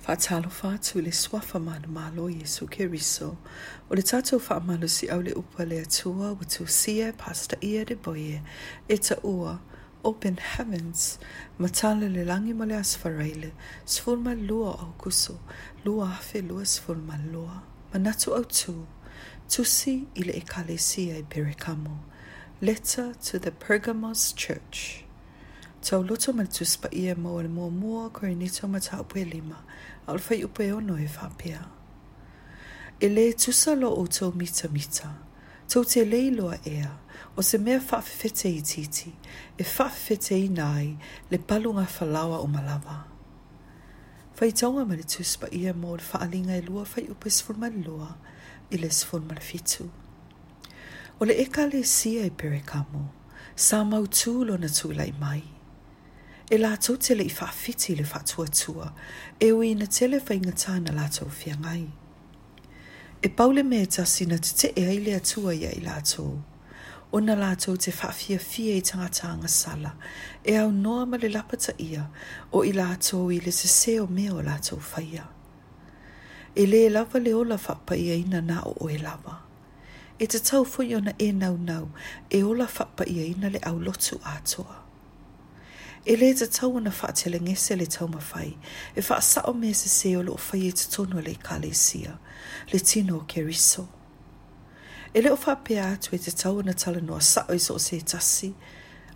Whaatalo fatu le suafa mana malo Yesu Keriso. O le fa whaamalo si au le upa le atua wa tu sia pasta ia de boie e ua. Open heavens, matala le langi ma le asfareile, sfulma lua au kuso, lua afe lua sfulma lua. Manatu au tu, tusi ile kalesia i perikamo. Letter to the Pergamos Church. Tau loto mal tus pa ia mo al mo ko ni to ma ta upe lima, al fai upe o no e whapea. E le tusa lo o tau mita mita, tau te leiloa ea, o se mea whawhewhete i titi, e whawhewhete i nai le palunga lawa o malawa. Fai taonga ma le tus pa ia mo fa alinga e lua fai upe sfurma lua, i le sfurma fitu. O le eka le sia i e perekamo, sa mautu na tūlai mai. mai. e la tau tele i whaafiti le whaatua tua, e ui na tele whainga tāna la tau whiangai. E paule me e tasi na te te e aile atua ia i la tau. O na la tau te whaafia fia i tangata anga sala, e au noa ma le lapata ia, o i la tau i le se seo meo la tau whaia. E le lava le ola whapa ia ina na o o e lava. E te tau na e nau nau, e ola whapa ia ina le au lotu atoa. toa e le te tau ana wha te lengese le tau mawhai, e wha sa o mea se se o lo whai e te tonu le ka le sia, le tino ke riso. E le o wha pia atu e te tau ana tala noa sa o iso e o se tasi,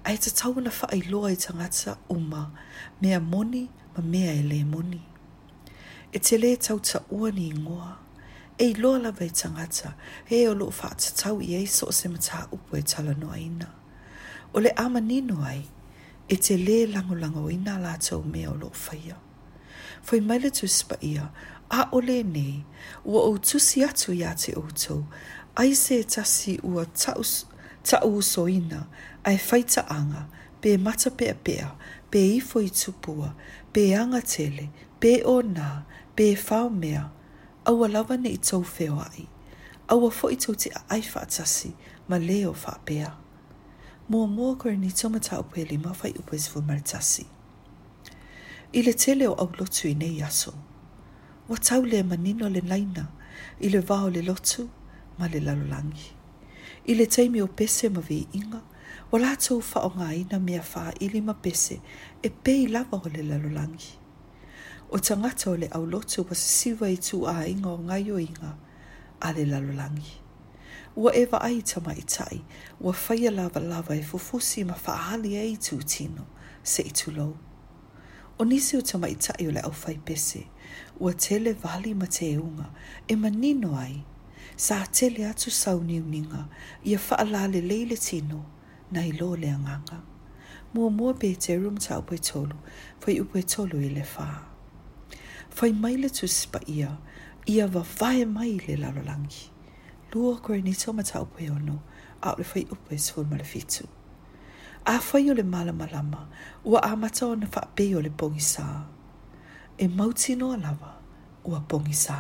a e te tau ana wha loa i tangata uma, mea moni ma mea e le moni. E te le tau ta ua ni ngoa, e loa la vei tangata, e o lo wha te tau i eiso o se mata upo e tala noa ina. O le ama nino ai, e te le lango lango i nga lātou mea o lo whaia. Whai mai tu spa ia, a o le ne, ua o tusi atu ia te outou, ai se tasi ua tau uso ina, ai whaita anga, pe mata pe a pea, pe ifo i tupua, pe anga tele, pe o nā, pe whao mea, au a ne i tau whewai, au a fo i tau te a aifa tasi, ma leo wha pea mō mō kore ni tomata o pēli ma fai upo esifu maritasi. I le te o au lotu i nei aso. Wa tau le manino le laina, i le vaho le lotu, ma le lalolangi. I le teimi o pese ma vi inga, wa lātou fa o ngā ina mea fā ili ma pese e pei lava o le lalolangi. O tangata o le au lotu wa sisiwa i tu a inga o ngayo inga, a le lalolangi ua e vaai ta mai tai, ua whaia lava lava e fufusi ma whaahali e i tū tino, se i tū lou. O nisi o ta mai tai o le au whai pese, ua tele vali ma te eunga, e ma nino ai, sa tele atu sau ni uninga, ia whaalale leile tino, na i lo le anganga. Mua mua pe te rum ta upoe tolu, whai upoe tolu i e le whaa. Whai maile tu spa ia, ia va vae mai le lalolangi. langi lua koe ni tō mata upo e ono, a o le whai upo e sō mara fitu. A whai o le mala malama, ua a mata o na wha pe o le pongi sā. E mauti no lava, ua pongi sā.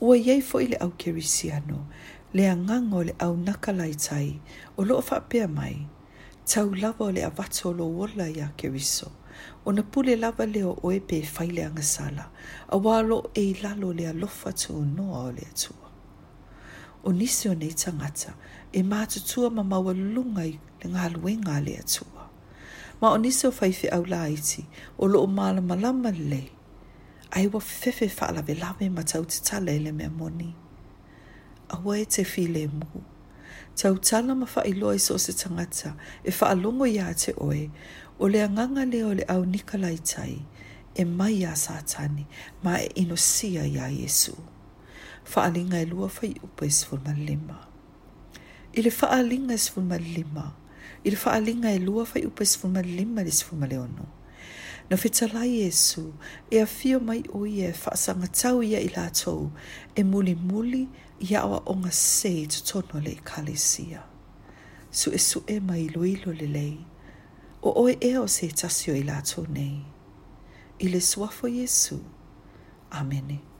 Ua iei fo i le au kerisi ano, le a ngango le au nakalai tai, o loo wha pe mai, tau lava o le avato lo wola i a keriso, o na pule lava leo o e pe whai le angasala, a walo e i lalo le a alofa tu noa o le atua o nisi o nei tangata e mātutua ma maua lunga i le ngā luenga le atua. Ma o nisi o faife au la iti o loo māla malama le ai wa fefe whaala ve lawe ma tau te tala ele mea moni. A hua e te file mu. Tau tala ma wha iloa i so se tangata e wha longo ia te oe o le anganga le o le au nikalai e mai a satani ma e inosia ia Jesu faalinga e lua fai upa e sifu malima. I le faalinga e sifu malima, i le faalinga e lua fai upa e sifu malima le sifu maleono. Na fitalai Yesu, e a fio mai ui e faasanga tau ia i lātou, e muli muli i awa onga se to tono le kalesia. Su e su e mai luilo le lei, o oe e o se tasio i lātou nei. I le suafo Yesu, Amen. Amen.